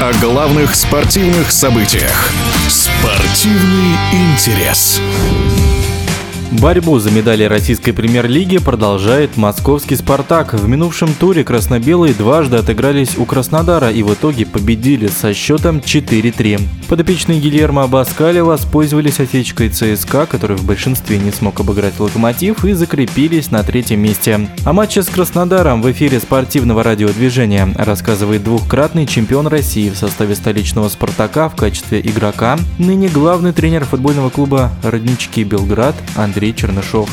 О главных спортивных событиях. Спортивный интерес. Борьбу за медали российской премьер-лиги продолжает московский «Спартак». В минувшем туре красно-белые дважды отыгрались у Краснодара и в итоге победили со счетом 4-3. Подопечные Гильермо Абаскаля воспользовались осечкой ЦСКА, который в большинстве не смог обыграть «Локомотив» и закрепились на третьем месте. О матче с Краснодаром в эфире спортивного радиодвижения рассказывает двухкратный чемпион России в составе столичного «Спартака» в качестве игрока, ныне главный тренер футбольного клуба «Роднички Белград» Андрей Андрей Чернышов.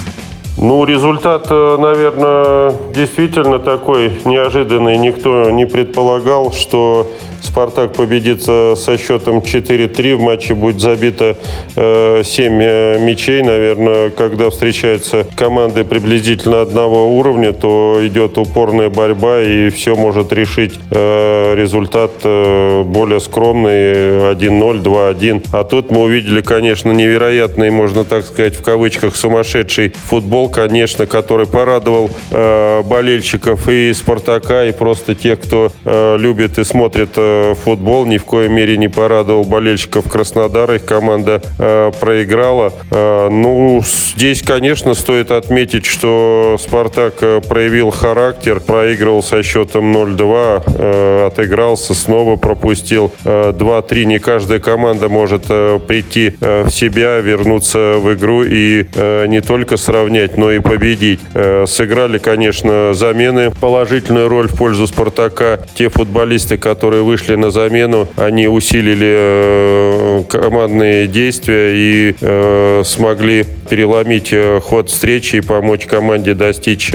Ну, результат, э, наверное, действительно такой неожиданный. Никто не предполагал, что «Спартак» победит со счетом 4-3. В матче будет забито 7 э, э, мячей. Наверное, когда встречаются команды приблизительно одного уровня, то идет упорная борьба, и все может решить результат более скромный 1-0, 2-1. А тут мы увидели, конечно, невероятный, можно так сказать, в кавычках, сумасшедший футбол конечно, который порадовал э, болельщиков и «Спартака», и просто тех, кто э, любит и смотрит э, футбол. Ни в коей мере не порадовал болельщиков Краснодара. Их команда э, проиграла. Э, ну, здесь, конечно, стоит отметить, что «Спартак» э, проявил характер, проигрывал со счетом 0-2, э, отыгрался, снова пропустил э, 2-3. Не каждая команда может прийти в себя, вернуться в игру и не только сравнять, но и победить. Сыграли, конечно, замены положительную роль в пользу «Спартака». Те футболисты, которые вышли на замену, они усилили э, командные действия и э, смогли переломить ход встречи и помочь команде достичь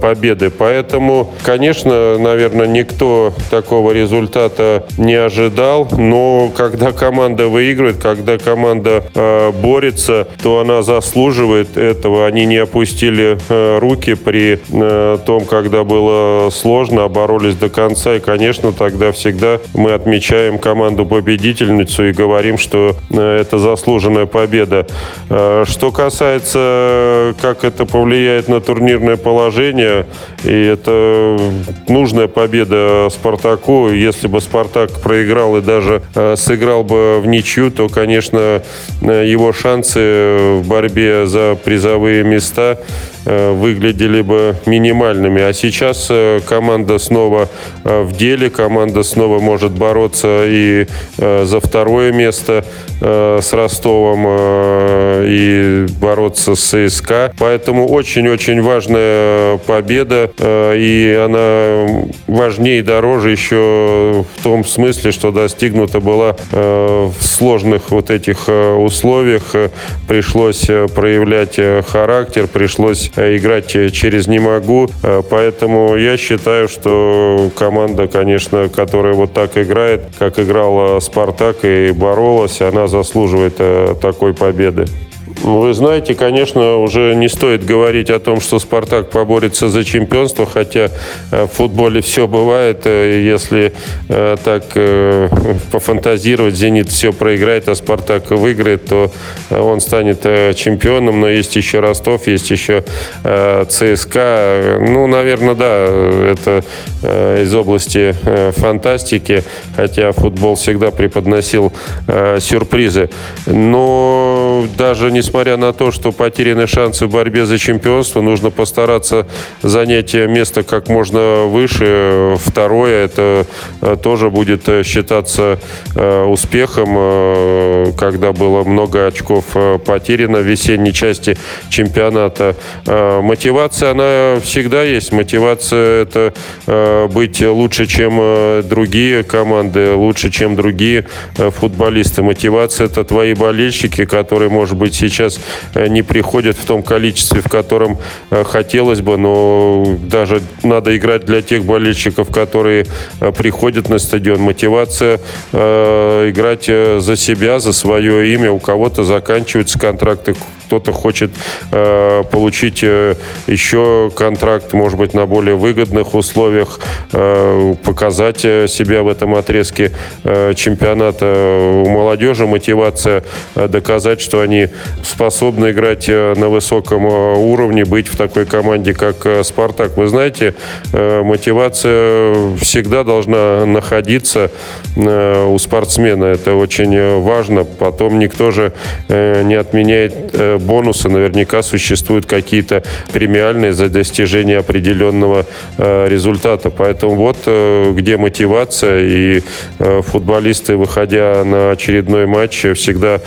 победы. Поэтому, конечно, наверное, никто такого результата не ожидал, но когда команда выигрывает, когда команда борется, то она заслуживает этого. Они не опустили э, руки при э, том, когда было сложно, боролись до конца. И, конечно, тогда всегда мы отмечаем команду-победительницу и говорим, что э, это заслуженная победа. Что касается, как это повлияет на турнирное положение, и это нужная победа Спартаку. Если бы Спартак проиграл и даже сыграл бы в ничью, то, конечно, его шансы в борьбе за призовые места Э, выглядели бы минимальными. А сейчас э, команда снова э, в деле, команда снова может бороться и за второе место с Ростовом и бороться с ЦСКА. Поэтому очень-очень важная победа, и она важнее и дороже еще в том смысле, что достигнута была в сложных вот этих условиях. Пришлось проявлять характер, пришлось э, играть через «не могу». Э, поэтому я считаю, что команда, конечно, которая вот так играет, как играла «Спартак» и боролась, она заслуживает э, такой победы. Вы знаете, конечно, уже не стоит говорить о том, что «Спартак» поборется за чемпионство, хотя в футболе все бывает. Если так пофантазировать, «Зенит» все проиграет, а «Спартак» выиграет, то он станет чемпионом. Но есть еще Ростов, есть еще ЦСКА. Ну, наверное, да, это из области фантастики, хотя футбол всегда преподносил сюрпризы. Но даже не несмотря на то, что потеряны шансы в борьбе за чемпионство, нужно постараться занять место как можно выше. Второе, это э, тоже будет э, считаться э, успехом, когда было много очков потеряно в весенней части чемпионата. Мотивация, она всегда есть. Мотивация – это быть лучше, чем другие команды, лучше, чем другие футболисты. Мотивация – это твои болельщики, которые, может быть, сейчас сейчас э, не приходят в том количестве, в котором э, хотелось бы, но даже надо играть для тех болельщиков, которые э, приходят на стадион. Мотивация играть за себя, за свое имя. У кого-то заканчиваются контракты, кто-то хочет э, получить э, еще контракт, может быть, на более выгодных условиях, э, показать э, себя в этом отрезке э, чемпионата. У молодежи мотивация э, доказать, что они способны играть э, на высоком э, уровне, быть в такой команде, как э, «Спартак». Вы знаете, э, мотивация всегда должна находиться э, у спортсмена. Это очень важно. Потом никто же э, не отменяет э, бонусы. Наверняка существуют какие-то премиальные за достижение определенного э, результата. Поэтому вот где мотивация. И футболисты, выходя на очередной матч, всегда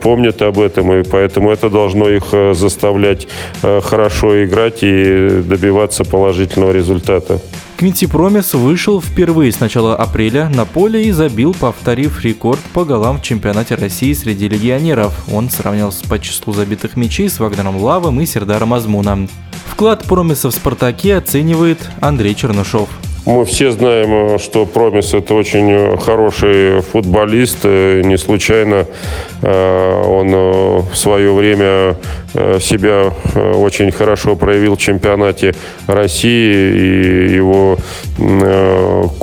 помнят об этом. И поэтому это должно их заставлять хорошо играть и добиваться положительного результата. Квинти Промис вышел впервые с начала апреля на поле и забил, повторив рекорд по голам в чемпионате России среди легионеров. Он сравнялся по числу забитых мячей с Вагнером Лавом и Сердаром Азмуном. Вклад Промиса в «Спартаке» оценивает Андрей Чернышов. Мы все знаем, что Промис это очень хороший футболист. Не случайно э, он э, в свое время Э, себя очень хорошо проявил в чемпионате России. И э,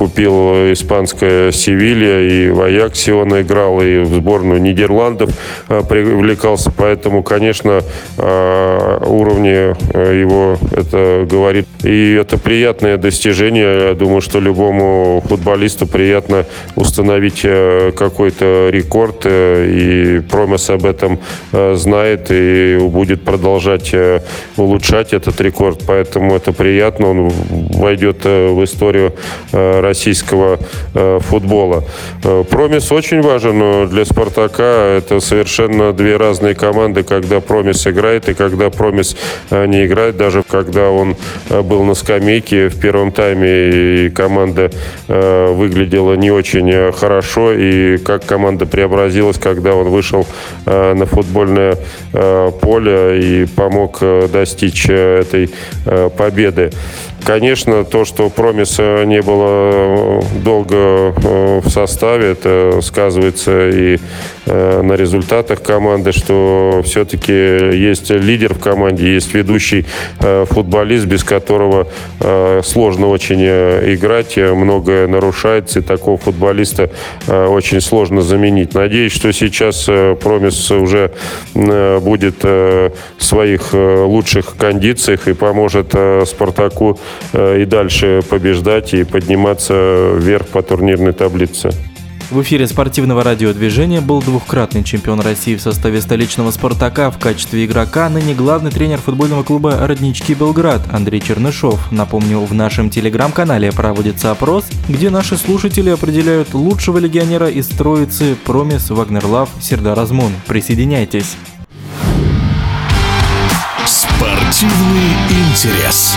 купил испанская Севилья, и в Аяксе он играл, и в сборную Нидерландов привлекался. Поэтому, конечно, уровне его это говорит. И это приятное достижение. Я думаю, что любому футболисту приятно установить какой-то рекорд. И Промес об этом знает и будет продолжать э, улучшать этот рекорд, поэтому это приятно, он войдет э, в историю э, российского футбола. Промис очень важен для «Спартака», это совершенно две разные команды, когда Промис играет и когда Промис не играет, даже когда он был на скамейке в первом тайме, и команда выглядела не очень хорошо, и как команда преобразилась, когда он вышел на футбольное поле, и помог э, достичь э, этой э, победы. Конечно, то, что Промиса не было долго в составе, это сказывается и на результатах команды, что все-таки есть лидер в команде, есть ведущий футболист, без которого сложно очень играть, многое нарушается, и такого футболиста очень сложно заменить. Надеюсь, что сейчас Промис уже будет в своих э, лучших кондициях и поможет э, Спартаку э, и дальше побеждать и подниматься вверх по турнирной таблице. В эфире спортивного радиодвижения был двухкратный чемпион России в составе столичного «Спартака» в качестве игрока, ныне главный тренер футбольного клуба «Роднички Белград» Андрей Чернышов. Напомню, в нашем телеграм-канале проводится опрос, где наши слушатели определяют лучшего легионера из троицы Промис, Вагнерлав, Сердар Азмун. Присоединяйтесь. Спортивный интерес.